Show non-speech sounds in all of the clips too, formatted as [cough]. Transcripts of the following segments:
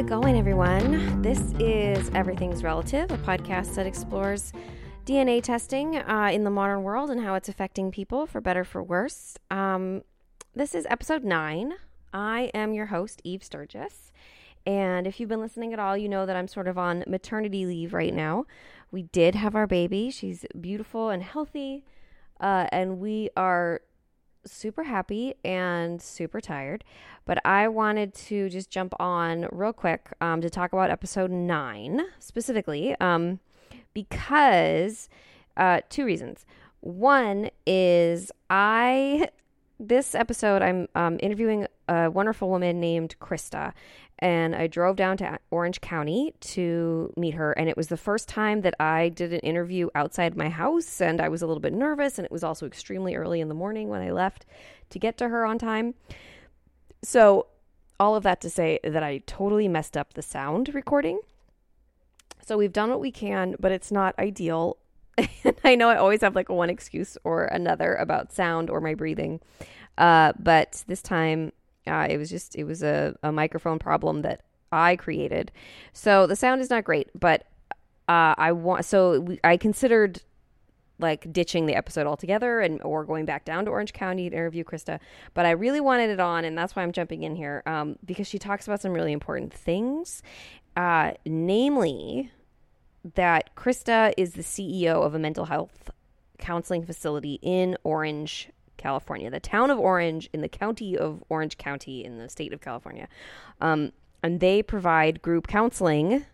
it going, everyone? This is Everything's Relative, a podcast that explores DNA testing uh, in the modern world and how it's affecting people for better for worse. Um, this is episode nine. I am your host, Eve Sturgis. And if you've been listening at all, you know that I'm sort of on maternity leave right now. We did have our baby. She's beautiful and healthy. Uh, and we are super happy and super tired. But I wanted to just jump on real quick um, to talk about episode nine specifically um, because uh, two reasons. One is I this episode I'm um, interviewing a wonderful woman named Krista, and I drove down to Orange County to meet her. And it was the first time that I did an interview outside my house, and I was a little bit nervous. And it was also extremely early in the morning when I left to get to her on time. So, all of that to say that I totally messed up the sound recording. So, we've done what we can, but it's not ideal. [laughs] I know I always have like one excuse or another about sound or my breathing. Uh, but this time uh, it was just it was a, a microphone problem that I created. So the sound is not great, but uh, I want so we, I considered like ditching the episode altogether and or going back down to Orange County to interview Krista. But I really wanted it on, and that's why I'm jumping in here um, because she talks about some really important things, uh, namely that Krista is the CEO of a mental health counseling facility in Orange California, the town of Orange in the county of Orange County in the state of California. Um, and they provide group counseling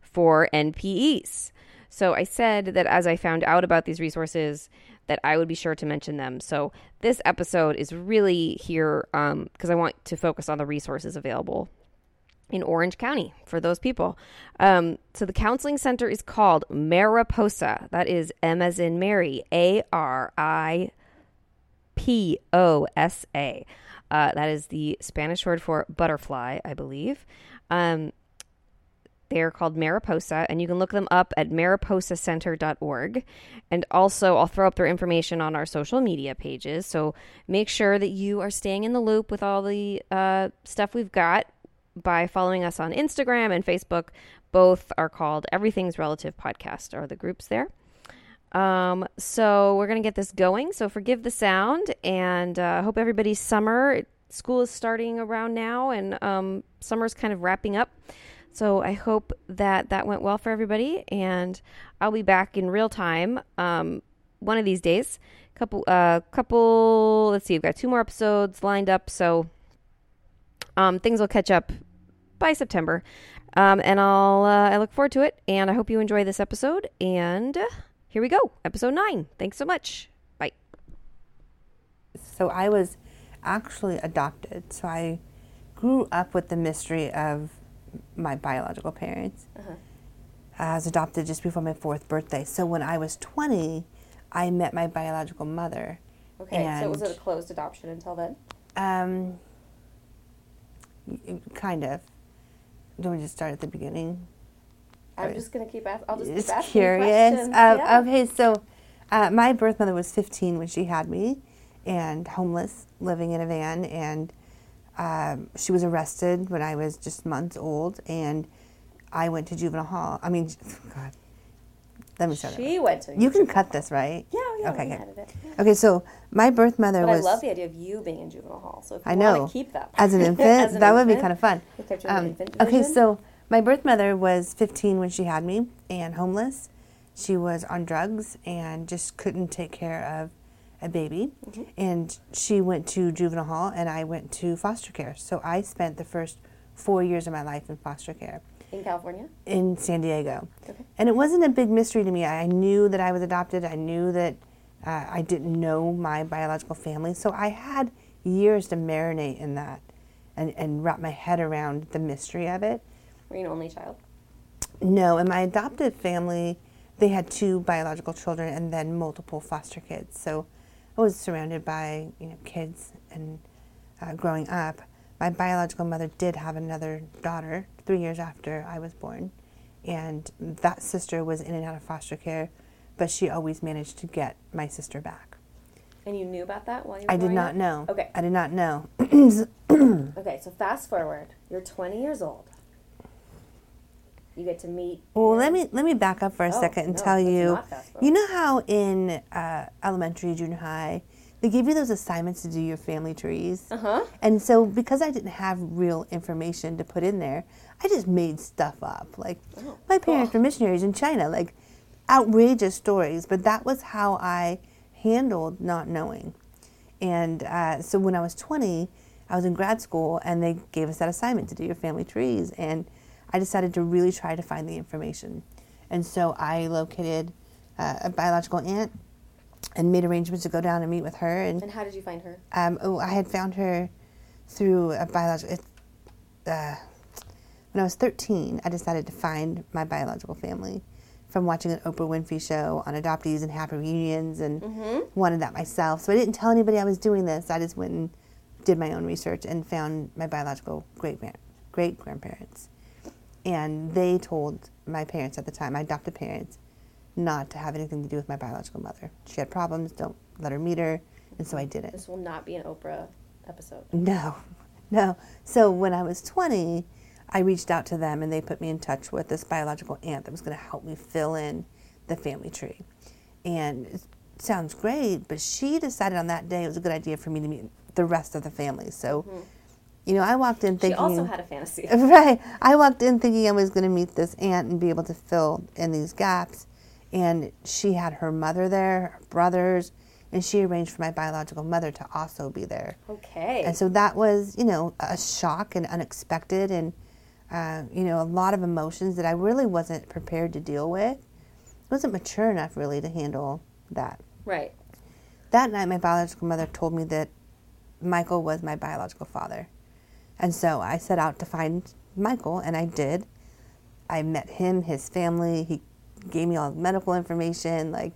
for NPEs. So I said that as I found out about these resources, that I would be sure to mention them. So this episode is really here because um, I want to focus on the resources available in Orange County for those people. Um, so the counseling center is called Mariposa. That is M as in Mary, A R I P O S A. Uh, that is the Spanish word for butterfly, I believe. Um, they're called Mariposa, and you can look them up at mariposacenter.org. And also, I'll throw up their information on our social media pages. So make sure that you are staying in the loop with all the uh, stuff we've got by following us on Instagram and Facebook. Both are called Everything's Relative Podcast, are the groups there. Um, so we're going to get this going. So forgive the sound and uh, hope everybody's summer. School is starting around now and um, summer's kind of wrapping up. So I hope that that went well for everybody. And I'll be back in real time um, one of these days. Couple, uh, couple. Let's see. We've got two more episodes lined up, so um, things will catch up by September. Um, and I'll uh, I look forward to it. And I hope you enjoy this episode. And here we go, episode nine. Thanks so much. Bye. So I was actually adopted. So I grew up with the mystery of my biological parents. Uh-huh. I was adopted just before my fourth birthday. So when I was 20, I met my biological mother. Okay, so was it a closed adoption until then? Um, kind of. Do we just start at the beginning? I'm just gonna keep asking. I'll just, just keep asking curious. Uh, yeah. Okay, so uh, my birth mother was 15 when she had me, and homeless, living in a van, and um, she was arrested when I was just months old, and I went to juvenile hall. I mean, [laughs] God, let me start. She went to. You can cut this, right? Yeah, yeah. Okay, okay. Yeah. Okay, so my birth mother but was. I love the idea of you being in juvenile hall. So if you I know. keep that as an [laughs] infant, as an that infant, would be kind of fun. Um, okay, so my birth mother was 15 when she had me and homeless. She was on drugs and just couldn't take care of a baby. Mm-hmm. And she went to juvenile hall and I went to foster care. So I spent the first four years of my life in foster care. In California? In San Diego. Okay. And it wasn't a big mystery to me. I knew that I was adopted. I knew that uh, I didn't know my biological family. So I had years to marinate in that and, and wrap my head around the mystery of it. Were you an only child? No, in my adopted family, they had two biological children and then multiple foster kids. So I was surrounded by you know kids and uh, growing up. My biological mother did have another daughter three years after I was born, and that sister was in and out of foster care, but she always managed to get my sister back. And you knew about that while you were I did not up? know. Okay. I did not know. okay, so fast forward. You're 20 years old You get to meet. Well, let me let me back up for a Oh, second and no, tell you. not fast forward. You know how in uh, elementary, junior high, they give you those assignments to do your family trees. Uh-huh. And so, because I didn't have real information to put in there, I just made stuff up. Like Oh, my parents were missionaries in China, like outrageous stories. But that was how I handled not knowing. And uh, so, when I was 20, I was in grad school, and they gave us that assignment to do your family trees. And I decided to really try to find the information. And so, I located uh, a biological aunt and made arrangements to go down and meet with her. And And how did you find her? um, oh, I had found her through a biological. Uh, when I was 13, I decided to find my biological family from watching an Oprah Winfrey show on adoptees and happy reunions, and Mm-hmm. wanted that myself. So I didn't tell anybody I was doing this. I just went and did my own research and found my biological great great grandparents, and they told my parents at the time, my adopted parents, not to have anything to do with my biological mother. She had problems. Don't let her meet her, and so I didn't. This will not be an Oprah episode. No, [laughs] no. So when I was 20, I reached out to them and they put me in touch with this biological aunt that was going to help me fill in the family tree. And it sounds great, but she decided on that day it was a good idea for me to meet the rest of the family. So, mm-hmm. You know, I walked in Mm-hmm. She thinking. also had a fantasy. [laughs] Right. I walked in thinking I was going to meet this aunt and be able to fill in these gaps. And she had her mother there, her brothers, and she arranged for my biological mother to also be there. Okay. And so that was, you know, a shock and unexpected and, uh, you know, a lot of emotions that I really wasn't prepared to deal with. I wasn't mature enough really to handle that. right. That night, my biological mother told me that Michael was my biological father. And so I set out to find Michael, and I did. I met him, his family. He gave me all the medical information. Like,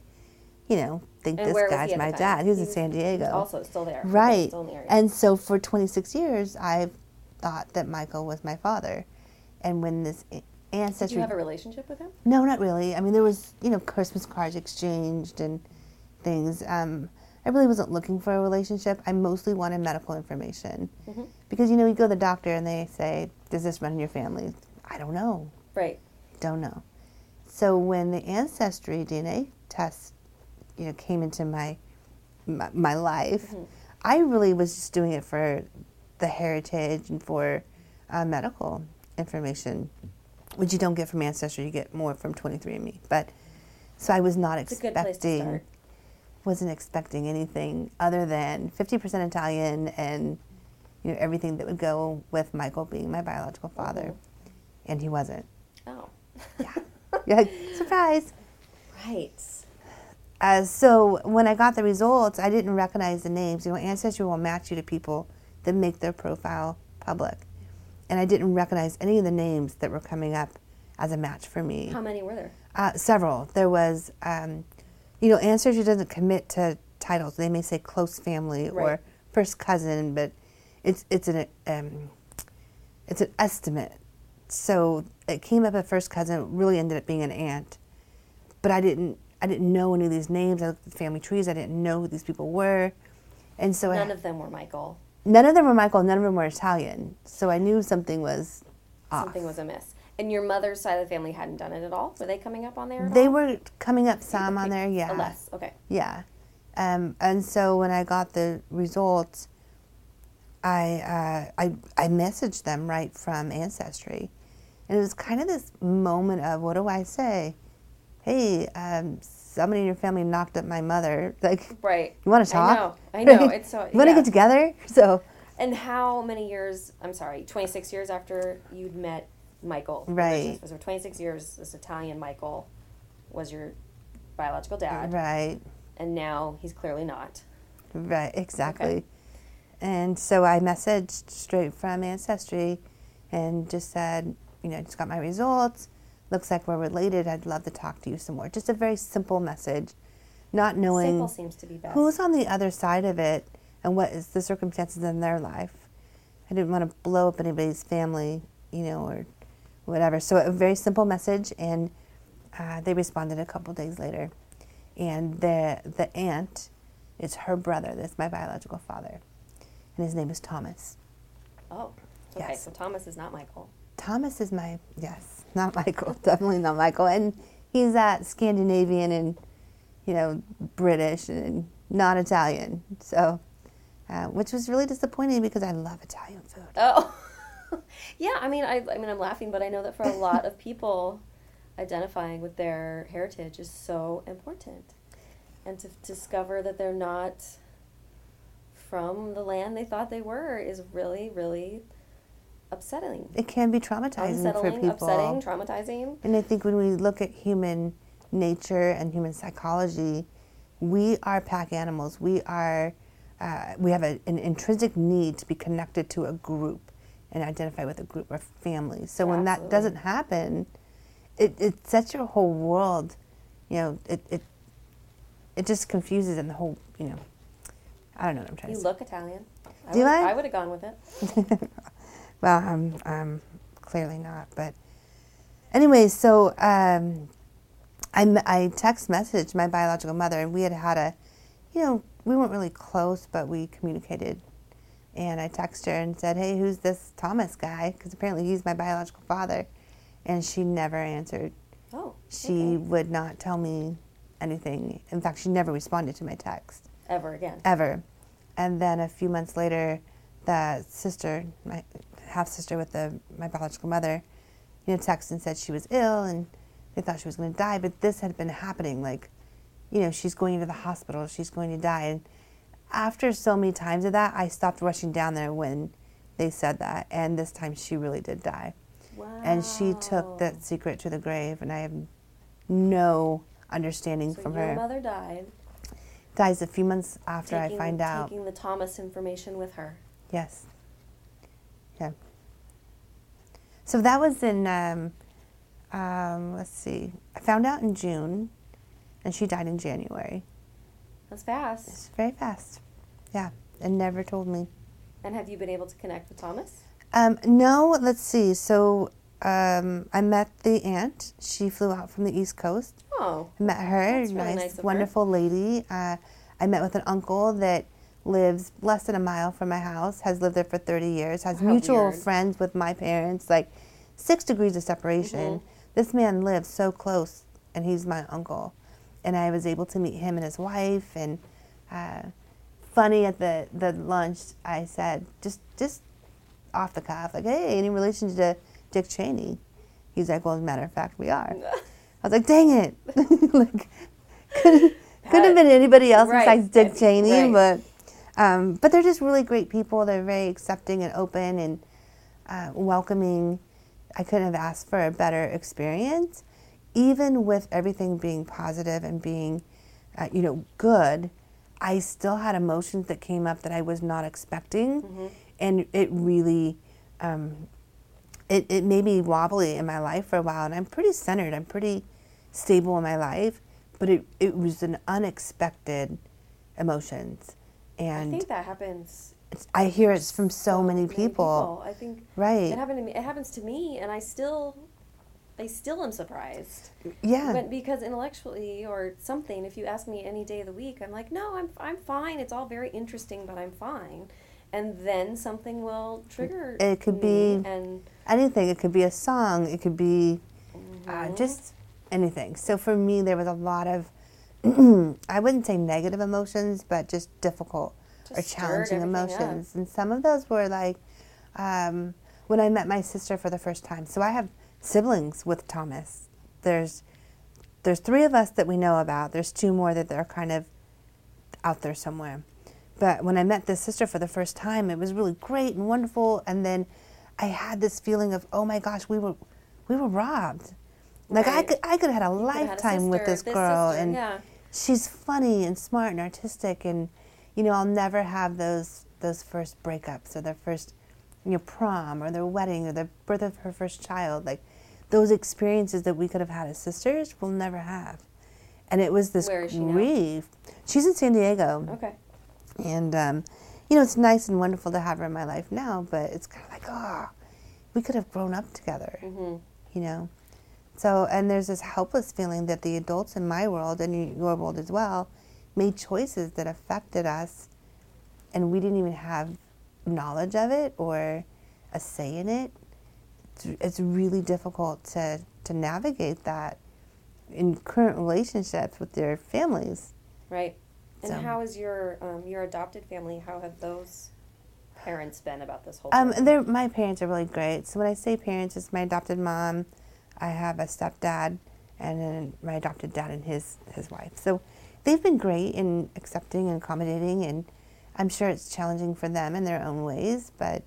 you know, think And this guy's my dad. He was He in San Diego. also still there. Right. Still the. And so for 26 years, I've thought that Michael was my father. And when this a- Did ancestry. you have a relationship with him? no, not really. I mean, there was, you know, Christmas cards exchanged and things. Um, I really wasn't looking for a relationship. I mostly wanted medical information. Mhm. Because, you know, you go to the doctor and they say, Does this run in your family? I don't know. Right. Don't know. So when the ancestry DNA test, you know, came into my my, my life, Mm-hmm. I really was just doing it for the heritage and for uh, medical information, which you don't get from ancestry. You get more from 23andMe. But so I was not It's a good place expecting, wasn't expecting anything other than 50% Italian and you know everything that would go with Michael being my biological father, Mhm. and he wasn't. Oh. Yeah. Yeah, [laughs] surprise. Right. Uh, so when I got the results, I didn't recognize the names. You know, Ancestry will match you to people that make their profile public, and I didn't recognize any of the names that were coming up as a match for me. How many were there? Uh, several. There was, um, you know, Ancestry doesn't commit to titles. They may say close family or first cousin, but it's it's an um, it's an estimate. So it came up at first cousin. Really ended up being an aunt, but I didn't I didn't know any of these names. I looked at the family trees. I didn't know who these people were, and so I, None of them were Michael. none of them were Michael. None of them were Italian. So I knew something was off. Something was amiss. And your mother's side of the family hadn't done it at all? Were they coming up on there They all? were coming up some on there, yeah. Less. Okay. Yeah. Um, and so when I got the results, I, uh, I, I messaged them right from Ancestry. And it was kind of this moment of, what do I say? Hey, um, somebody in your family knocked up my mother. [laughs] Like, Right. you want to talk? I know. I know. [laughs] It's so. you want to yeah. get together? [laughs] So, And how many years? I'm sorry, 26 years after you'd met Michael. Right. So 26 years. This Italian Michael was your biological dad, right, and now he's clearly not. right, exactly. And so I messaged straight from Ancestry and just said, you know, I just got my results. Looks like we're related. I'd love to talk to you some more. Just a very simple message, not knowing Simple seems to be best. who's on the other side of it and what is the circumstances in their life. I didn't want to blow up anybody's family, you know, or whatever. So a very simple message, and uh, they responded a couple days later. And the the aunt is her brother. That's my biological father, and his name is Thomas. Oh. Okay. Yes. So Thomas is not Michael. Thomas is my yes. not Michael. [laughs] Definitely not Michael. And he's that Scandinavian and, you know, British and not Italian. So, uh, which was really disappointing because I love Italian food. Oh, [laughs] yeah. I mean, I, I mean, I'm laughing, but I know that for a lot of people, identifying with their heritage is so important, and to discover that they're not from the land they thought they were is really, really upsetting. It can be traumatizing Unsettling, for people. upsetting, traumatizing. And I think when we look at human nature and human psychology, we are pack animals. We are, uh, we have a, an intrinsic need to be connected to a group and identify with a group or family. So when that Absolutely. doesn't happen, it, it sets your whole world, you know, it, it, it just confuses and the whole, you know, I don't know what I'm trying You to say. You look Italian. I Do would, I? I would have gone with it. [laughs] Well, I'm, I'm clearly not. But anyway, so um, I, I text messaged my biological mother, and we had had a, you know, we weren't really close, but we communicated. And I texted her and said, "Hey, who's this Thomas guy? Because apparently he's my biological father." And she never answered. Oh, She okay. would not tell me anything. In fact, she never responded to my text ever again. ever. And then a few months later, the sister, my half sister with the my biological mother, you know, texted and said she was ill and they thought she was going to die. But this had been happening, like, you know, she's going to the hospital, she's going to die. And after so many times of that, I stopped rushing down there when they said that. And this time, she really did die. Wow. And she took that secret to the grave, and I have no understanding So from your her. mother died. Dies a few months after taking, I find out. Taking the Thomas information with her. Yes. Yeah. So that was in, um, um, let's see, I found out in June, and she died in January. That's fast. It's very fast. Yeah, and never told me. And have you been able to connect with Thomas? Um, no, let's see. So um, I met the aunt. She flew out from the East Coast. Oh, I met her, That's really nice, nice of her. wonderful lady. Uh, I met with an uncle that lives less than a mile from my house, has lived there for 30 years, has How mutual weird. friends with my parents, like six degrees of separation. Mm-hmm. This man lives so close, and he's my uncle. And I was able to meet him and his wife. And uh, funny at the, the lunch, I said, just, just off the cuff, like, hey, any relation to Dick Cheney? He's like, well, as a matter of fact, we are. [laughs] I was like, dang it. [laughs] like, couldn't, couldn't have been anybody else Right. besides Dick Cheney, Right. but um, but they're just really great people. They're very accepting and open and uh, welcoming. I couldn't have asked for a better experience, even with everything being positive and being, uh, you know, good. I still had emotions that came up that I was not expecting, and it really, um, it, it made me wobbly in my life for a while. And I'm pretty centered. I'm pretty stable in my life, but it, it was an unexpected emotions, And I think that happens. I hear it from so, many, people. I think Right. it happened to me. It happens to me, and I still, I still am surprised. Yeah. But because intellectually or something, if you ask me any day of the week, I'm like, no, I'm I'm fine. It's all very interesting, but I'm fine. And then something will trigger. It could be- and anything. It could be a song. It could be uh, Mm-hmm. just anything. So for me, there was a lot of, [clears throat] I wouldn't say negative emotions, but just difficult or Just stirred challenging everything up. emotions. And some of those were like um, when I met my sister for the first time. So I have siblings with Thomas. There's there's three of us that we know about. There's two more that they're kind of out there somewhere. But when I met this sister for the first time, it was really great and wonderful. And then I had this feeling of, oh my gosh, we were we were robbed. Like I could I could have had a could've had a lifetime with this girl, sister, and yeah. she's funny and smart and artistic, and you know I'll never have those those first breakups or their first you know prom or their wedding or the birth of her first child. Like those experiences that we could have had as sisters, we'll never have. And it was this Where she now? grief. She's in San Diego. Okay. And, um, you know, it's nice and wonderful to have her in my life now, but it's kind of like, oh, we could have grown up together, Mm-hmm. you know? So, and there's this helpless feeling that the adults in my world and your world as well made choices that affected us, and we didn't even have knowledge of it or a say in it. it's, it's really difficult to, to navigate that in current relationships with their families. Right. And So- how is your um, your adopted family? How have those parents been about this whole? Um, my parents are really great. So when I say parents, it's my adopted mom. I have a stepdad, and then my adopted dad and his his wife. So they've been great in accepting and accommodating, and I'm sure it's challenging for them in their own ways. But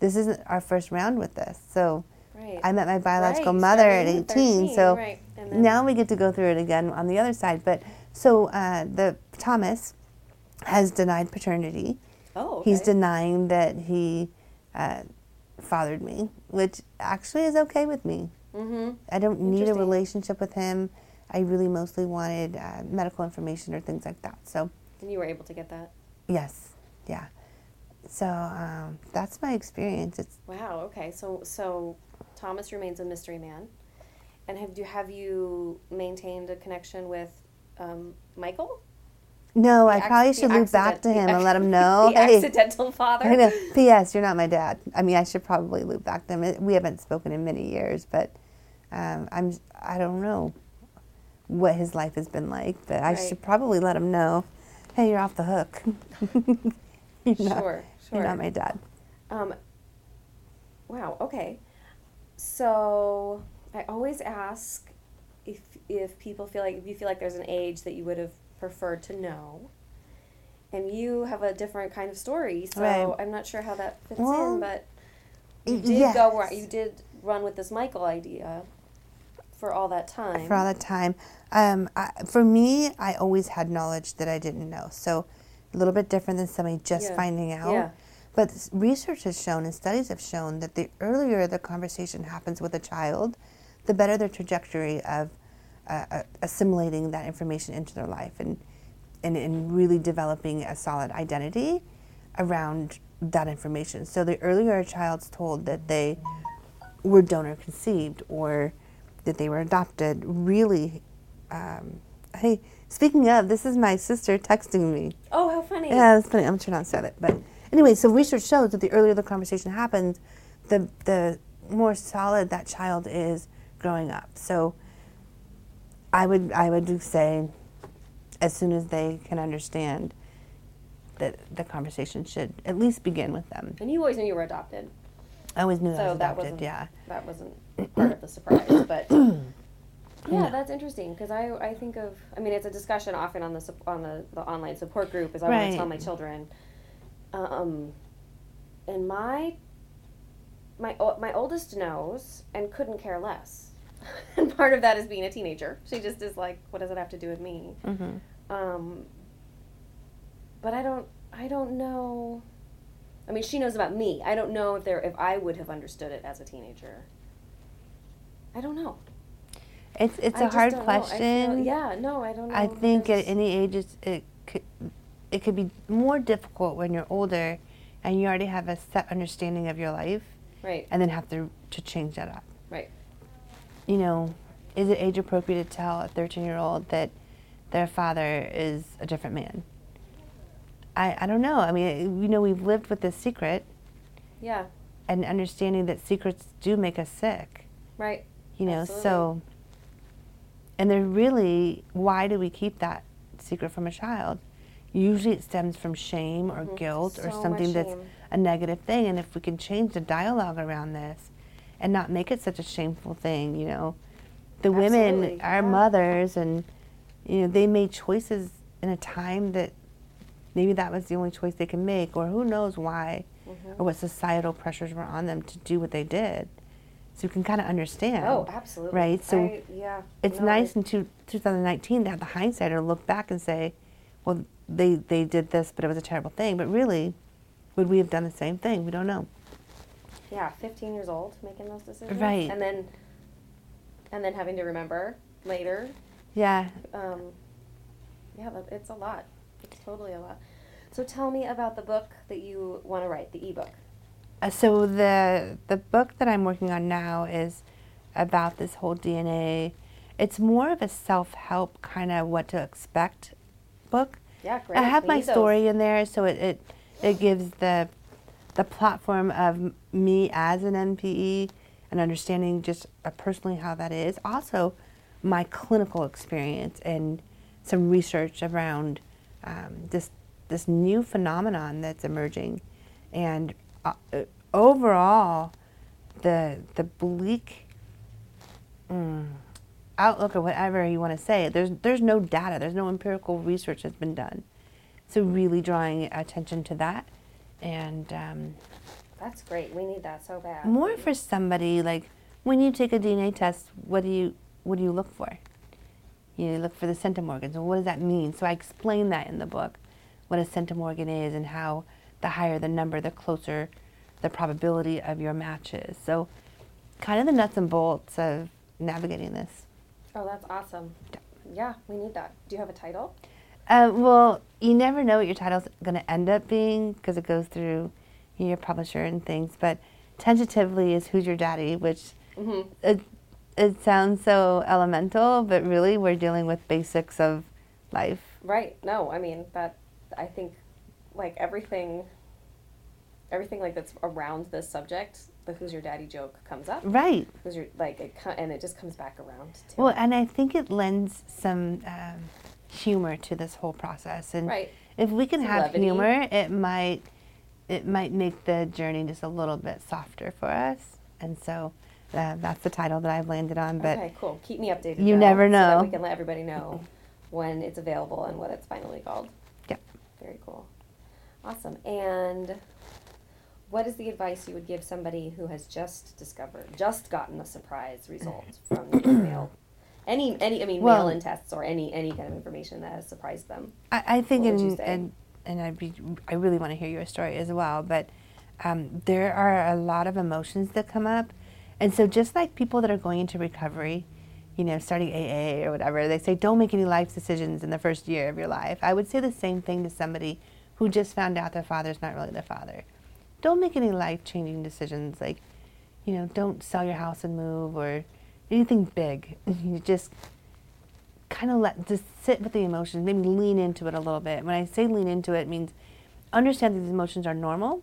this isn't our first round with this. So right. I met my biological Right, mother at 18. 13, so right. Now we get to go through it again on the other side. But so uh, the Thomas has denied paternity. oh, okay. He's denying that he uh, fathered me, which actually is okay with me. Mm-hmm. I don't need a relationship with him. I really mostly wanted uh, medical information or things like that. So, And you were able to get that. yes, yeah. So um, that's my experience. It's Wow. Okay. So so Thomas remains a mystery man, and have you have you maintained a connection with um, Michael? No, I The probably should loop back to the him and let him know. the [laughs] hey, accidental [laughs] father. I know. P.S. You're not my dad. I mean, I should probably loop back to him. We haven't spoken in many years, but um, I'm. I don't know what his life has been like, but I should probably let him know. Hey, you're off the hook. [laughs] you're not, Sure. Sure. You're not my dad. Um, wow. Okay. So I always ask if if people feel like if you feel like there's an age that you would have preferred to know, and you have a different kind of story. So Right. I'm not sure how that fits Well, in, but you did go where you did run with this Michael idea for all that time. for all that time. Um, I, for me, I always had knowledge that I didn't know. So a little bit different than somebody just Yeah. finding out. Yeah. But research has shown and studies have shown that the earlier the conversation happens with a child, the better their trajectory of uh, uh, assimilating that information into their life and, and, and really developing a solid identity around that information. So the earlier a child's told that they were donor conceived or that they were adopted, really. Um, hey, speaking of, this is my sister texting me. Oh, how funny! Yeah, that's funny. I'm trying not to say that, but anyway, so research shows that the earlier the conversation happens, the the more solid that child is growing up. So I would I would say, as soon as they can understand that the conversation should at least begin with them. And you always knew you were adopted. I always knew I So was that adopted. wasn't Yeah. that wasn't part of the surprise, but [clears throat] yeah, No. that's interesting because I I think of I mean it's a discussion often on the on the, the online support group as I want to tell my children, um, and my my my oldest knows and couldn't care less, and [laughs] part of that is being a teenager. She just is like, what does it have to do with me? hmm Um, but I don't I don't know. I mean, she knows about me. I don't know if there if I would have understood it as a teenager. I don't know. It's it's I a hard. I feel- question. yeah, no, I don't know. I think at any age it's, it could it could be more difficult when you're older and you already have a set understanding of your life right, and then have to to change that up. right, You know, is it age appropriate to tell a 13 year old that their father is a different man? I, I don't know. I mean, you know, we've lived with this secret yeah, and understanding that secrets do make us sick. right, you know Absolutely. so and they're really why do we keep that secret from a child usually it stems from shame or Mhm. guilt or So much something that's a negative thing and if we can change the dialogue around this and not make it such a shameful thing you know the women Absolutely, are yeah. mothers and you know they made choices in a time that maybe that was the only choice they can make or who knows why Mhm. or what societal pressures were on them to do what they did so you can kind of understand Oh, absolutely. Right, so I, yeah, it's no, nice it- in two, 2019 to have the hindsight or look back and say, well, they, they did this, but it was a terrible thing. But really, would we have done the same thing? We don't know. Yeah, fifteen years old making those decisions, Right. and then, and then having to remember later. Yeah. Um, yeah, it's a lot. It's totally a lot. So tell me about the book that you want to write, the ebook. Uh, so the the book that I'm working on now is about this whole DNA. It's more of a self help kind of what to expect book. Yeah, great. I have We my need those. story in there, so it, it it gives the the platform of me as an NPE and understanding just uh, personally how that is. Also, my clinical experience and some research around um, this this new phenomenon that's emerging, and uh, uh, overall, the the bleak mm, outlook or whatever you want to say. There's there's no data. There's no empirical research that's been done. So really drawing attention to that, and um, That's great. We need that so bad. more for somebody like when you take a DNA test, what do you what do you look for? You look for the centimorgans. And what does that mean? So I explain that in the book, what a centimorgan is and how the higher the number, the closer the probability of your match is. So kind of the nuts and bolts of navigating this. Oh, that's awesome. Yeah, we need that. Do you have a title? Uh, well, you never know what your title's going to end up being because it goes through your publisher and things. But tentatively is "Who's Your Daddy," which Mm-hmm. it it sounds so elemental, but really we're dealing with basics of life. Right. No, I mean that. I think like everything, everything like that's around this subject, the "Who's your daddy" joke comes up. Right. Who's your like it, and it just comes back around. Well, and I think it lends some um, humor to this whole process. And right. if we can Some have levity. humor, it might it might make the journey just a little bit softer for us. And so uh, that's the title that I've landed on. But okay, cool. Keep me updated. You never So that know. we can let everybody know when it's available and what it's finally called. Yep. Very cool. Awesome. And what is the advice you would give somebody who has just discovered, just gotten a surprise result from the [clears throat] mail? Any, any, I mean, Well- mail-in tests or any, any kind of information that has surprised them. I, I think, What would you and, and and I be, I really want to hear your story as well. But um, there are a lot of emotions that come up, and so just like people that are going into recovery, you know, starting AA or whatever, they say don't make any life decisions in the first year of your life. I would say the same thing to somebody who just found out their father's not really their father. Don't make any life changing decisions like, you know, don't sell your house and move or anything big. [laughs] you just kind of let just sit with the emotions, maybe lean into it a little bit. When I say lean into it, it means understand that these emotions are normal,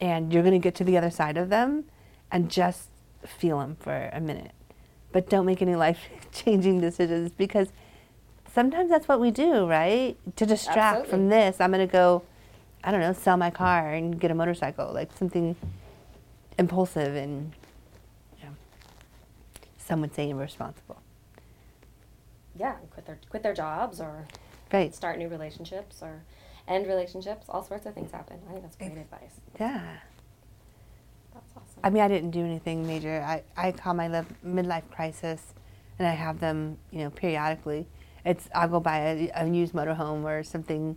and you're going to get to the other side of them, and just feel them for a minute. But don't make any life-changing [laughs] decisions because sometimes that's what we do, right? To distract from this, I'm going to go, I don't know, sell my car and get a motorcycle, like something impulsive and, some would say irresponsible. Yeah, quit their, quit their jobs or Right. start new relationships or end relationships. All sorts of things happen. I think that's great advice. Yeah. That's awesome. I mean, I didn't do anything major. I, I call my midlife crisis, and I have them, you know, periodically. It's I'll go buy a, a used motorhome or something,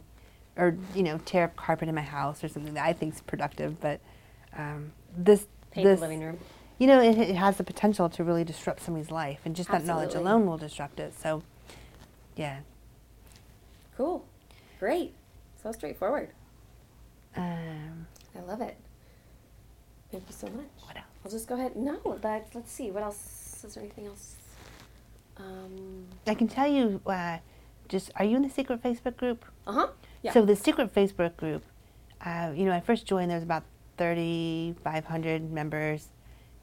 or you know, tear up carpet in my house or something that I think is productive. But um, this Paint the this living room. You know, it, it has the potential to really disrupt somebody's life, and just that knowledge alone will disrupt it. So, yeah. Cool. Great. So straightforward. Um, I love it. Thank you so much. what else? I'll just go ahead. No, that, let's see. What else? Is there anything else? Um, I can tell you. Uh, just are you in the secret Facebook group? uh huh. Yeah. So the secret Facebook group, uh, you know, I first joined. There was about thirty five hundred members,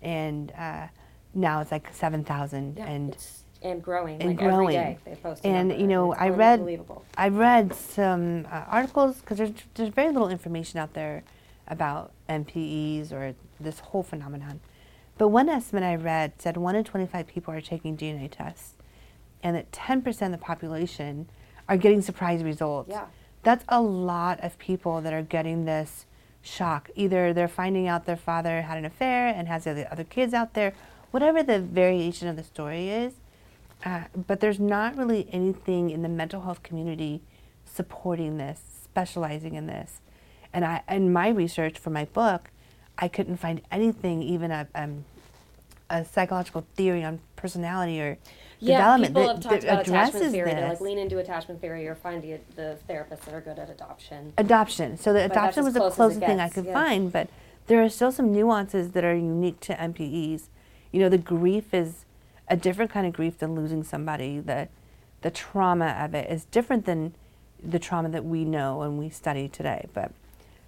and uh, now it's like seven thousand. yeah. and and growing. and like growing. day they post. And, you know, I read- Unbelievable. I read some uh, articles because there's there's very little information out there about NPEs or this whole phenomenon. But one estimate I read said one in 25 people are taking DNA tests, and that 10% of the population are getting surprise results. Yeah. That's a lot of people that are getting this shock. Either they're finding out their father had an affair and has the other kids out there, whatever the variation of the story is. Uh, but there's not really anything in the mental health community supporting this, specializing in this. And I, in my research for my book, I couldn't find anything, even a, um, a psychological theory on personality or Yeah, development people that, have talked about attachment theory. This. like lean into attachment theory or find the, the therapists that are good at adoption. adoption. So the that's adoption was the close closest thing I could yeah. find, but there are still some nuances that are unique to NPEs. You know, the grief is a different kind of grief than losing somebody. The the trauma of it is different than the trauma that we know and we study today. But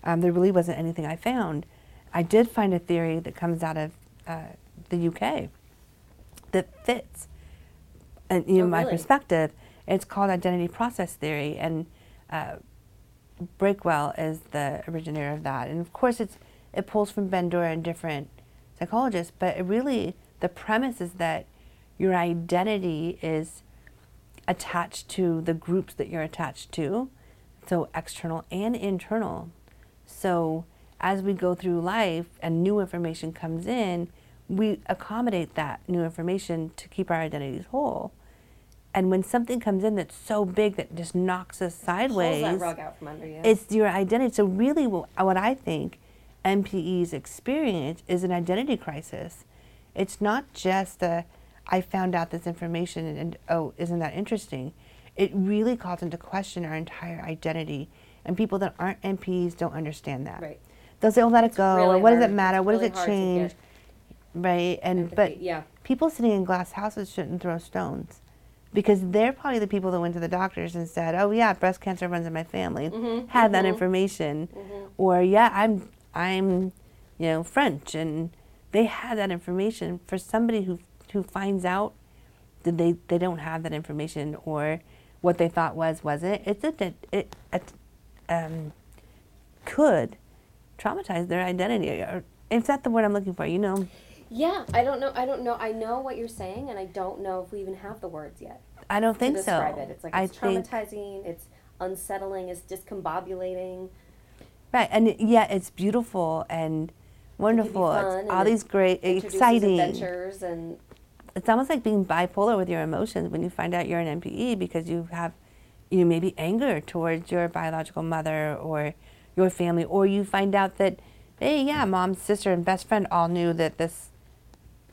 um, there really wasn't anything I found. I did find a theory that comes out of uh, the UK that fits, and you know, Oh, my really? perspective. It's called identity process theory, and uh, Breakwell is the originator of that. And of course, it's it pulls from Bandura and different psychologists, but it really the premise is that your identity is attached to the groups that you're attached to, so external and internal. So as we go through life and new information comes in, we accommodate that new information to keep our identities whole. And when something comes in that's so big that just knocks us sideways, Pulls that rug out from under you. it's your identity. So really, what, what I think NPE's experience is an identity crisis. It's not just a, I found out this information and, and oh, isn't that interesting? It really calls into question our entire identity, and people that aren't NPEs don't understand that. right. They'll say, "Oh, let it go," or really "What does it matter? What really does it change?" Right? And empathy. but yeah, people sitting in glass houses shouldn't throw stones because they're probably the people that went to the doctors and said, "Oh yeah, breast cancer runs in my family." Mhm, Had that mhm. information, Mhm. or yeah, I'm I'm you know French, and they had that information. For somebody who who finds out that they they don't have that information or what they thought was wasn't, it's a it, it, it um, could traumatize their identity. Or, is that the word I'm looking for? You know. Yeah. I don't know. I don't know. I know what you're saying, and I don't know if we even have the words yet I don't think so. it. It's like I it's think traumatizing. It's unsettling. It's discombobulating. right, and it- yeah, it's beautiful and wonderful. fun It's all it these great, exciting. adventures and It's almost like being bipolar with your emotions when you find out you're an NPE because you have, you know, maybe anger towards your biological mother or your family, or you find out that, hey, yeah, mom, sister, and best friend all knew that this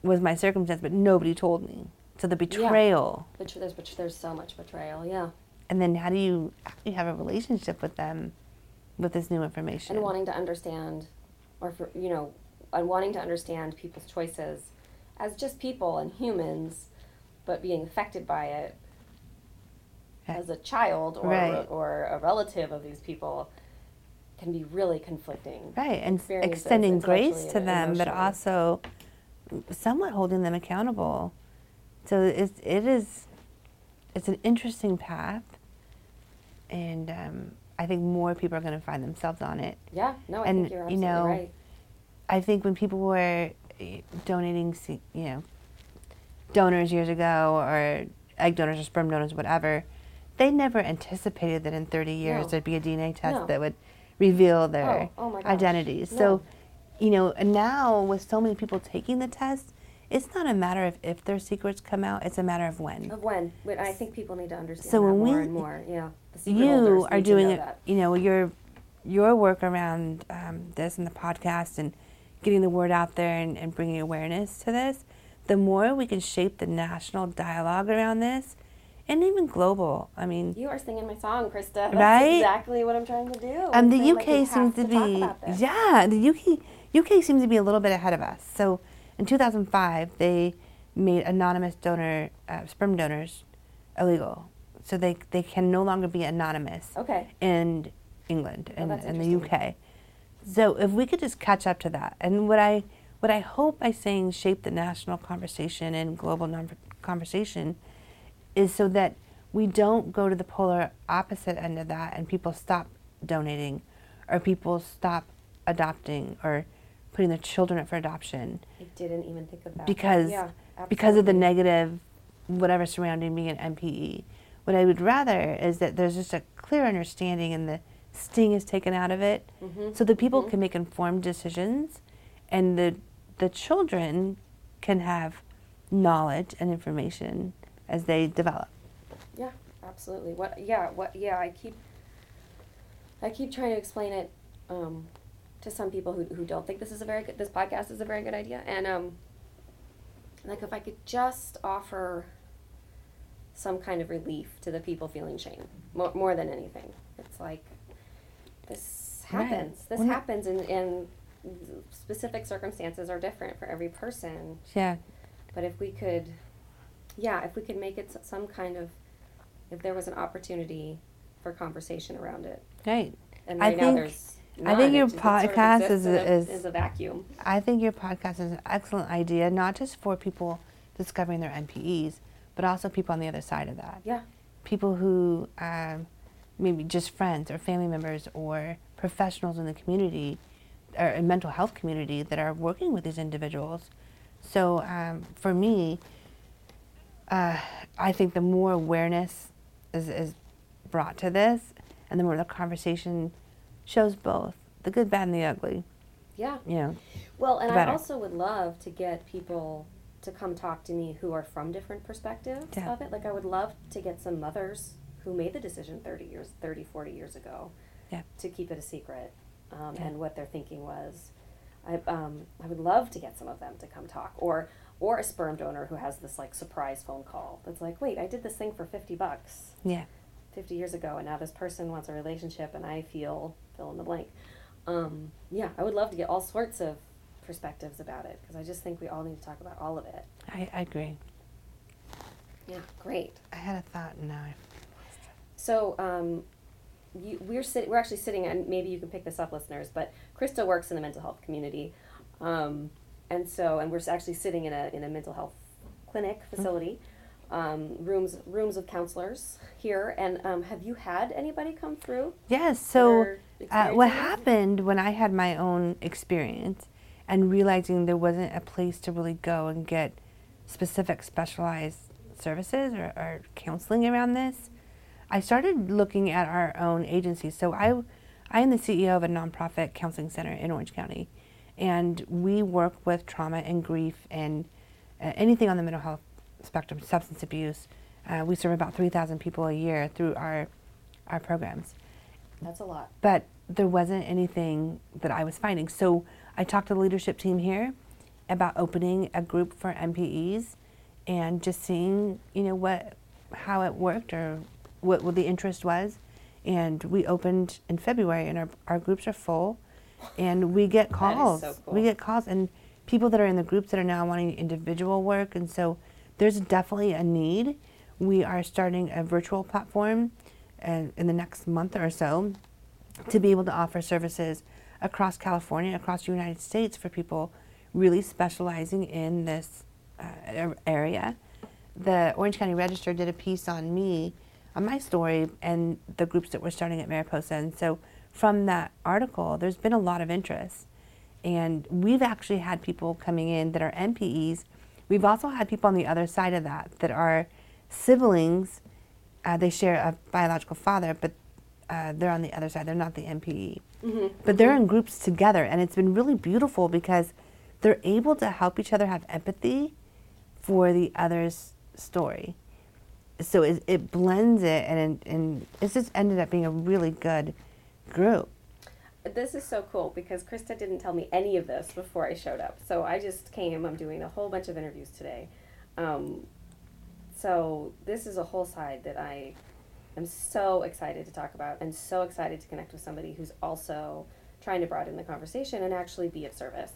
was my circumstance, but nobody told me. So the betrayal. but there's there's so much betrayal. Yeah, and then how do you you have a relationship with them with this new information and wanting to understand, or for you know, and wanting to understand people's choices as just people and humans, but being affected by it as a child or Right. or a relative of these people can be really conflicting. right and extending grace to them but also somewhat holding them accountable so it's, it is it's an interesting path and um, i think more people are going to find themselves on it Yeah, no, I And, think you're you know, right. I think when people were eh, donating, you know, donors years ago, or egg donors or sperm donors, whatever, they never anticipated that in 30 years No. there'd be a DNA test No. that would reveal their Oh, oh identities. No. So, you know, now with so many people taking the test, it's not a matter of if their secrets come out; it's a matter of when. Of when, when I think people need to understand So when more we- and more. Yeah, you are doing it you know your your work around um, this and the podcast and getting the word out there and, and bringing awareness to this the more we can shape the national dialogue around this and even global i mean You are singing my song, Krista. That's Right? exactly what I'm trying to do. and I'm the uk like, seems to, be yeah the uk uk seems to be a little bit ahead of us so in 2005 they made anonymous donor uh, sperm donors illegal so they, they can no longer be anonymous Okay. in England Oh, and, and the. UK. So if we could just catch up to that, and what I what I hope by saying shape the national conversation and global non- conversation is so that we don't go to the polar opposite end of that, and people stop donating, or people stop adopting, or putting their children up for adoption I didn't even think of that. because yeah, because of the negative whatever surrounding being an NPE. What I would rather is that there's just a clear understanding and the sting is taken out of it Mhm, so that people mhm. can make informed decisions and the the children can have knowledge and information as they develop. Yeah, absolutely. What? Yeah. What? Yeah. I keep. I keep trying to explain it um, to some people who, who don't think this is a very good. This podcast is a very good idea, and um, like if I could just offer some kind of relief to the people feeling shame more, more than anything. It's like this Right. happens. This Well, happens, and and specific circumstances are different for every person. Yeah. But if we could, yeah, if we could make it some kind of, if there was an opportunity for conversation around it, Right. and I right now think- there's I think your just- sort of podcast is- a- is- is a vacuum. I think your podcast is an excellent idea, not just for people discovering their NPEs, but also people on the other side of that. Yeah. People who um, maybe just friends or family members or professionals in the community or in mental health community that are working with these individuals. So um, for me, uh, I think the more awareness is, is brought to this, and the more the conversation shows both the good, bad, and the ugly. Yeah. You know, Well, and I also would love to get people to come talk to me who are from different perspectives Yeah. of it. Like I would love to get some mothers who made the decision 30 years, 30, 40 years ago Yeah. to keep it a secret um, Yeah. and what their thinking was. I, um, I would love to get some of them to come talk or or a sperm donor who has this like surprise phone call that's like, wait, I did this thing for 50 bucks. yeah. 50 years ago and now this person wants a relationship and I feel fill in the blank. Um, yeah, I would love to get all sorts of perspectives about it because I just think we all need to talk about all of it. I, I agree. Yeah, great. I had a thought and now I So um, you, we're sitting. We're actually sitting, and maybe you can pick this up, listeners. But Krista works in the mental health community, um, and so and we're actually sitting in a in a mental health clinic facility, um, rooms rooms of counselors here. And um, have you had anybody come through? Yes. So, Their uh, what happened when I had my own experience and realizing there wasn't a place to really go and get specific specialized services or, or counseling around this, I started looking at our own agency. So, I, I am the CEO of a nonprofit counseling center in Orange County, and we work with trauma and grief and uh, anything on the mental health spectrum, substance abuse. Uh, we serve about 3,000 people a year through our, our programs That's a lot. but there wasn't anything that I was finding. So I talked to the leadership team here about opening a group for NPEs and just seeing, you know, what how it worked or what, what the interest was. And we opened in February and our, our groups are full and we get calls. so cool. We get calls and people that are in the groups that are now wanting individual work and so there's definitely a need. We are starting a virtual platform in the next month or so to be able to offer services across California, across the United States for people really specializing in this uh, area. The Orange County Register did a piece on me, on my story, and the groups that we're starting at Mariposa. And so from that article, there's been a lot of interest. And we've actually had people coming in that are NPEs. We've also had people on the other side of that that are siblings. Uh, they share a biological father, but uh, they're on the other side. They're not the NPE. But they're in groups together, and it's been really beautiful because they're able to help each other have empathy for the other's story. So it, it blends it, and, and it's just ended up being a really good group. This is so cool because Krista didn't tell me any of this before I showed up. So I just came. I'm doing a whole bunch of interviews today. Um, so this is a whole side that I am so excited to talk about and so excited to connect with somebody who's also trying to broaden the conversation and actually be of service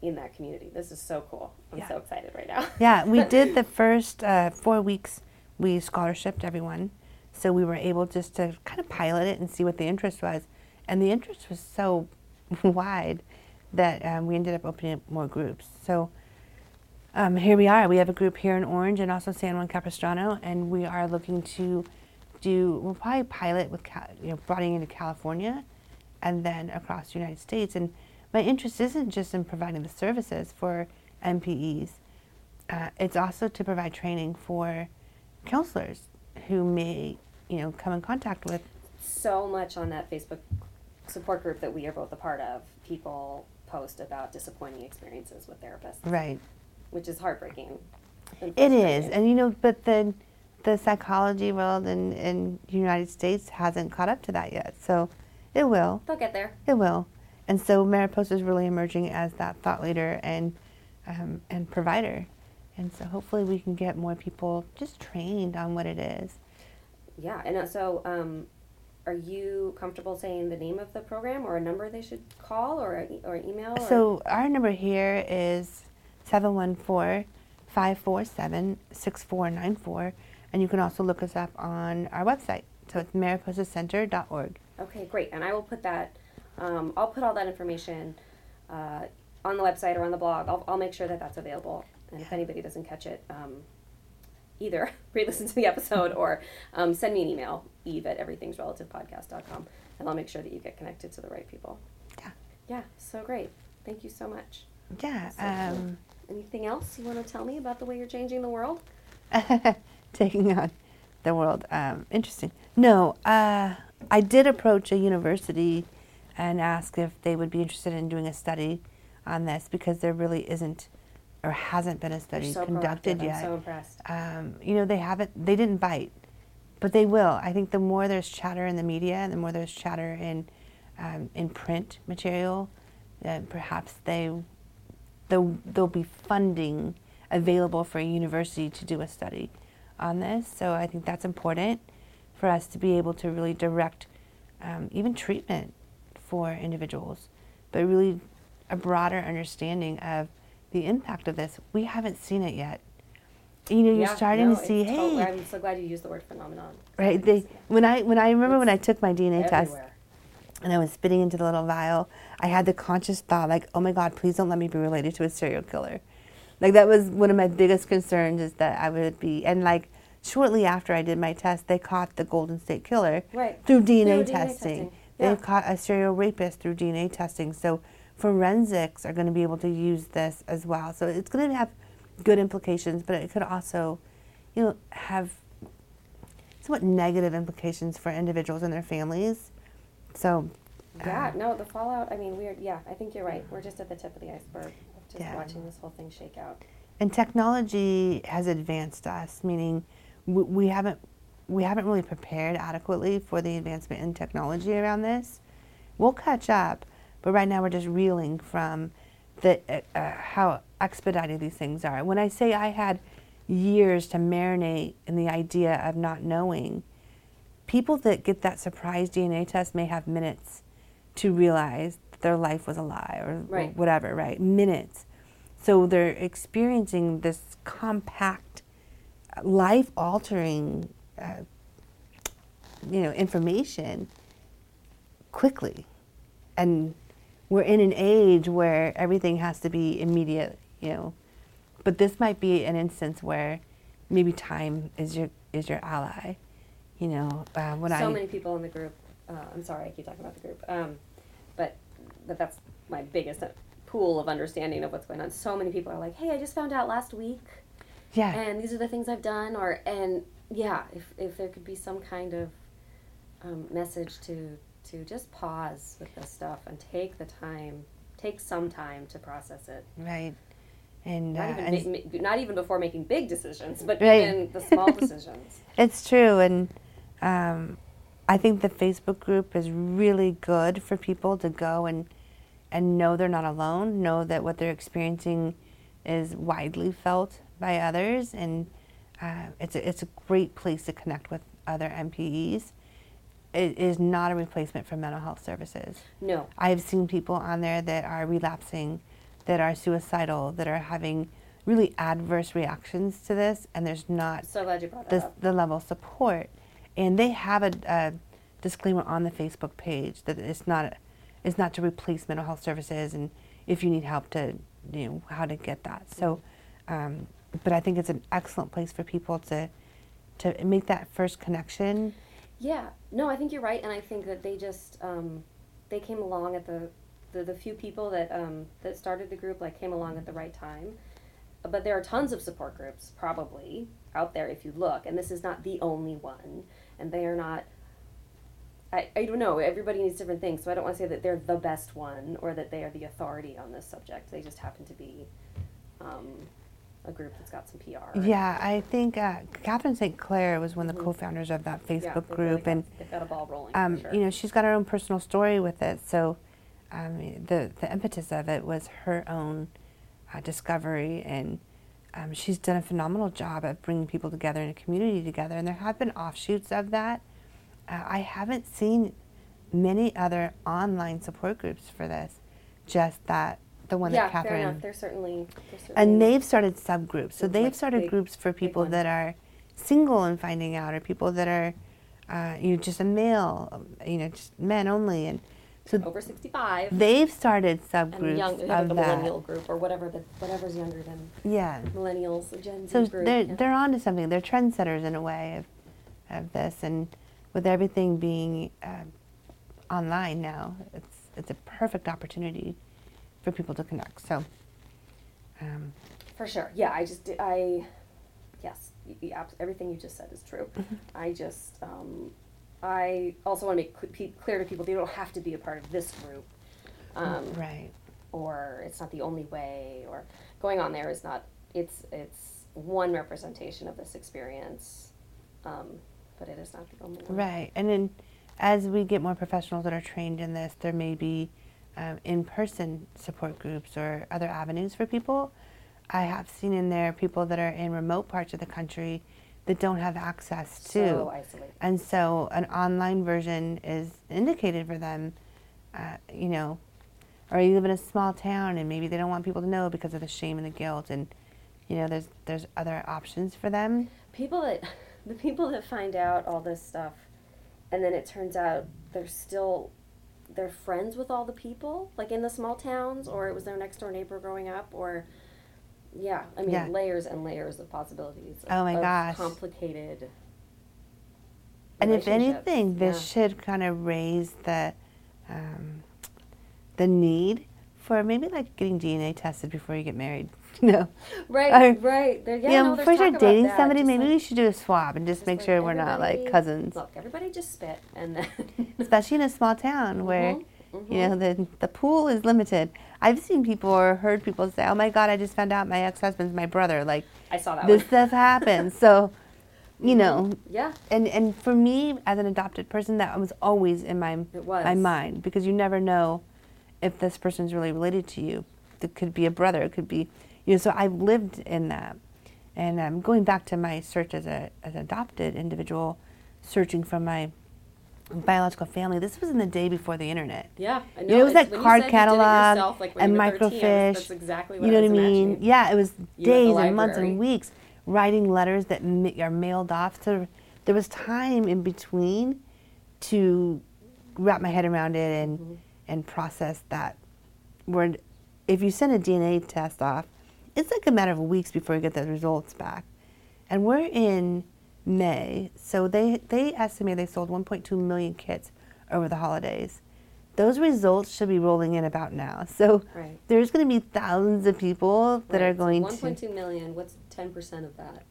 in that community. This is so cool. I'm Yeah. so excited right now. Yeah, we [laughs] did the first uh, four weeks. We scholarshiped everyone, so we were able just to kind of pilot it and see what the interest was, and the interest was so [laughs] wide that um, we ended up opening up more groups. So um, here we are. We have a group here in Orange and also San Juan Capistrano, and we are looking to do. We'll probably pilot with you know broadening into California, and then across the United States. And my interest isn't just in providing the services for NPEs. Uh, it's also to provide training for counselors who may, you know, come in contact with. so much on that Facebook support group that we are both a part of. People post about disappointing experiences with therapists, Right. Which is heartbreaking. It is, and you know, but the the psychology world in in the United States hasn't caught up to that yet. So it will. They'll get there. It will. And so Mariposa is really emerging as that thought leader and um, and provider. And so hopefully we can get more people just trained on what it is. Yeah, and uh, so um, are you comfortable saying the name of the program or a number they should call or a, or email? Or? So our number here is 714-547-6494 and you can also look us up on our website. So it's mariposacenter.org. Okay, great. And I will put that Um, I'll put all that information uh, on the website or on the blog. I'll, I'll make sure that that's available. And if anybody doesn't catch it, um, either [laughs] re-listen to the episode or um, send me an email, eve at everythingsrelativepodcast.com, and I'll make sure that you get connected to the right people. Yeah. Yeah, so great. Thank you so much. Yeah. So. Um, Anything else you want to tell me about the way you're changing the world? [laughs] taking on the world. Um, interesting. No, uh, I did approach a university and ask if they would be interested in doing a study on this because there really isn't or hasn't been a study so conducted yet. I'm so impressed. um, you know, they haven't, they didn't bite, but they will. I think the more there's chatter in the media and the more there's chatter in, um, in print material, uh, perhaps they, there'll, there'll be funding available for a university to do a study on this. So I think that's important for us to be able to really direct um, even treatment for individuals, but really a broader understanding of the impact of this. We haven't seen it yet. You know, you're Yeah, starting no, to see, hey, totally- I'm so glad you used the word phenomenon. right? They, when I when I remember when I took my DNA test Everywhere. And I was spitting into the little vial, I had the conscious thought like, oh my God, please don't let me be related to a serial killer. Like that was one of my biggest concerns is that I would be and like shortly after I did my test, they caught the Golden State Killer Right. through DNA DNA testing. testing. They caught a serial rapist through DNA testing. So forensics are going to be able to use this as well. So it's going to have good implications, but it could also, you know, have somewhat negative implications for individuals and their families. So, Yeah, uh, no, the fallout. I mean, we're yeah. I think you're right. We're just at the tip of the iceberg. of Just Yeah. watching this whole thing shake out. and technology has advanced us, meaning we, we haven't we haven't really prepared adequately for the advancement in technology around this. We'll catch up, but right now we're just reeling from the uh, uh, how expedited these things are. When I say I had years to marinate in the idea of not knowing, people that get that surprise DNA test may have minutes to realize that their life was a lie or, or whatever, right? Minutes. So they're experiencing this compact, life altering, uh, you know, information quickly. And we're in an age where everything has to be immediate, you know. But this might be an instance where maybe time is your is your ally. You know, uh, when so I many people in the group. Uh, I'm sorry, I keep talking about the group. Um, but but that's my biggest uh, pool of understanding of what's going on. So many people are like, "Hey, I just found out last week, yeah and these are the things I've done." Or and yeah, if if there could be some kind of um, message to to just pause with this stuff and take the time, take some time to process it. right, and, uh, Not even and ma- not even before making big decisions, but Right. even the small [laughs] decisions. It's true, and um, I think the Facebook group is really good for people to go and and know they're not alone. Know that what they're experiencing is widely felt by others, and uh, it's a, it's a great place to connect with other NPEs. It is not a replacement for mental health services. No, I have seen people on there that are relapsing, that are suicidal, that are having really adverse reactions to this, and there's not so glad you brought that the, up. the level of support. And they have a, a disclaimer on the Facebook page that it's not it's not to replace mental health services, and if you need help to you know how to get that. So, um, but I think it's an excellent place for people to to make that first connection. Yeah, no, I think you're right, and I think that they just um, they came along at the, the the few people that um, that started the group like came along at the right time. But there are tons of support groups probably out there if you look, and this is not the only one, and they are not. I, I don't know. Everybody needs different things, so I don't want to say that they're the best one or that they are the authority on this subject. They just happen to be um, a group that's got some PR. Yeah, I think uh, Catherine St. Clair was one of the Mhm. co-founders of that Facebook really group, got- and they've got a ball rolling. um, sure. you know she's got her own personal story with it so um, the, the impetus of it was her own uh, discovery and um, she's done a phenomenal job of bringing people together and a community together and there have been offshoots of that uh, i haven't seen many other online support groups for this just that the one yeah, that catherine enough. They're certainly, they're certainly and they've started subgroups. So they've started big- groups for people that are single and finding out, or people that are, uh, you know, just a male, um, you know, just men only. And so over 65. They've started subgroups and young, of a that. millennial group or whatever the whatever's younger than Yeah. millennials, the Gen Z So group. they're yeah. they're onto something. They're trendsetters in a way of of this, and with everything being uh, online now, it's it's a perfect opportunity for people to connect. So. Um, For sure. Yeah, I just I, yes, y- y- abs- everything you just said is true. Mm-hmm. I just, um, I also want to make cl- pe- clear to people they don't have to be a part of this group. Um, right. or it's not the only way or going on there is not it's it's one representation of this experience um, but it is not the only one Right. And then as we get more professionals that are trained in this, there may be um, in person support groups or other avenues for people. I have seen in there people that are in remote parts of the country that don't have access to. so isolated And so an online version is indicated for them, uh, you know, or you live in a small town and maybe they don't want people to know because of the shame and the guilt and, you know, there's there's other options for them. people that [laughs] the people that find out all this stuff and then it turns out they're still they're friends with all the people like in the small towns or it was their next door neighbor growing up or yeah i mean Yeah. layers and layers of possibilities of, Oh my gosh. complicated And if anything, this Yeah. should kind of raise the um, the need for maybe like getting DNA tested before you get married. [laughs] Know, right Or- right there yeah, you no, know, before you're dating somebody, just maybe like- we should do a swab and just, just make like sure we're not like cousins. look everybody just spit and then [laughs] Especially in a small town where Mhm, you know the the pool is limited. I've seen people or heard people say, "Oh my God, I just found out my ex husband's my brother." Like i saw that this one stuff happens. So, you Mhm. know, yeah and and for me as an adopted person, that was always in my It was. my mind because you never know if this person's really related to you. It could be a brother. It could be you know. So I've lived in that, and I'm um, going back to my search as a as an adopted individual, searching for my biological family. This was in the day before the internet. Yeah, I know. You know, it was that card you did it catalog yourself, like and you were 13, I was- microfiche. That's exactly what you know what I mean? Yeah, it was days and months and weeks writing letters that are mailed off. So there was time in between to wrap my head around it and Mm-hmm. and process that. Where if you send a DNA test off, it's like a matter of weeks before you get the results back. And we're in May, so they they estimate they sold 1.2 million kits over the holidays. Those results should be rolling in about now. [laughs] So Right. there's going to be thousands of people that Right, are going so to 1.2 million. What's 10 percent of that?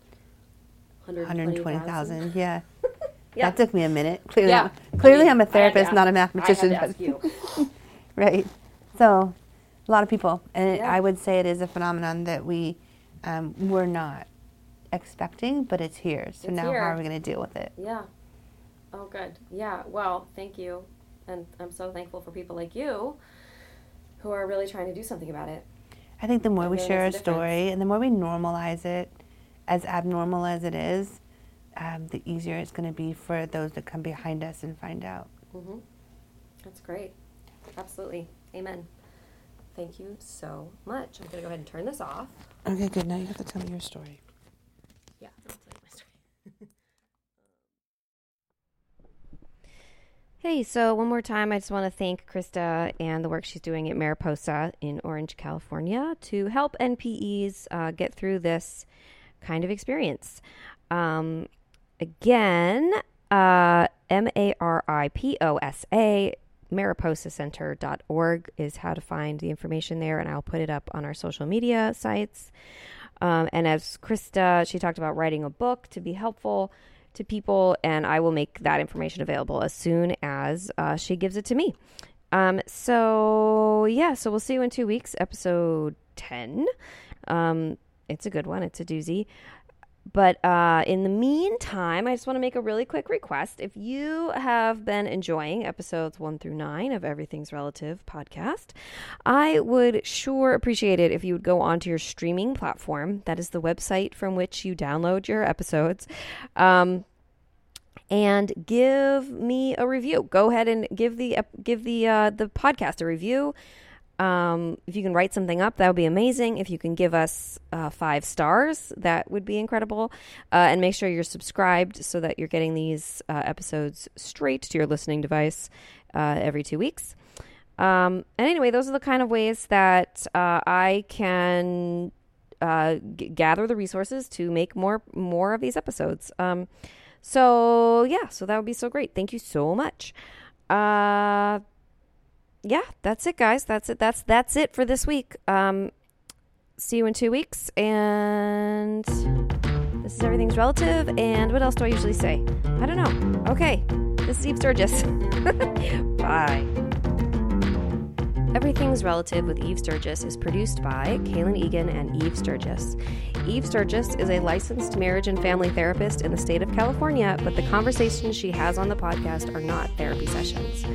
120,000. Yeah. [laughs] Yeah. That took me a minute. Clearly, Yeah. clearly I mean, I'm a therapist, not a mathematician. to ask you. [laughs] right. So, a lot of people, and it, I would say it is a phenomenon that we um, were not expecting, but it's here. So It's now, here. how are we going to deal with it? Yeah. Oh, good. Yeah. Well, thank you, and I'm so thankful for people like you, who are really trying to do something about it. I think the more It we really share a makes difference. story, and the more we normalize it, as abnormal as it is, um, the easier it's going to be for those that come behind us and find out. Mm-hmm. That's great. Absolutely. Amen. Thank you so much. I'm gonna go ahead and turn this off. Okay, good. Now you have to tell me your story. Yeah. I'll tell you my story. [laughs] Hey, so one more time, I just want to thank Krista and the work she's doing at Mariposa in Orange, California to help NPEs uh, get through this kind of experience. Um, again, uh, M A R I P O S A, mariposacenter.org is how to find the information there, and I'll put it up on our social media sites. Um, and as Krista, she talked about writing a book to be helpful to people, and I will make that information available as soon as uh, she gives it to me. Um, so yeah, so we'll see you in two weeks, episode ten. Um, it's a good one. It's a doozy. But uh, in the meantime, I just want to make a really quick request. If you have been enjoying episodes one through nine of Everything's Relative podcast, I would sure appreciate it if you would go onto your streaming platform. That is the website from which you download your episodes. Um, and give me a review. Go ahead and give the give the uh, the podcast a review. Um, if you can write something up, that would be amazing. If you can give us uh, five stars, that would be incredible. Uh, and make sure you're subscribed so that you're getting these uh, episodes straight to your listening device uh, every two weeks. Um, and anyway, those are the kind of ways that uh, I can uh, g- gather the resources to make more more of these episodes. Um, so yeah, so that would be so great. Thank you so much. Yeah, that's it, guys. That's it. That's that's it for this week. Um, see you in two weeks, and this is everything's relative. And what else do I usually say? I don't know. Okay, this is Eve Sturgis. [laughs] Bye. Everything's Relative with Eve Sturgis is produced by Kaylin Egan and Eve Sturgis. Eve Sturgis is a licensed marriage and family therapist in the state of California, but the conversations she has on the podcast are not therapy sessions.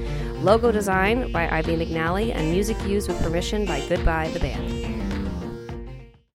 Logo design by Ivy McNally and music used with permission by Goodbye the Band.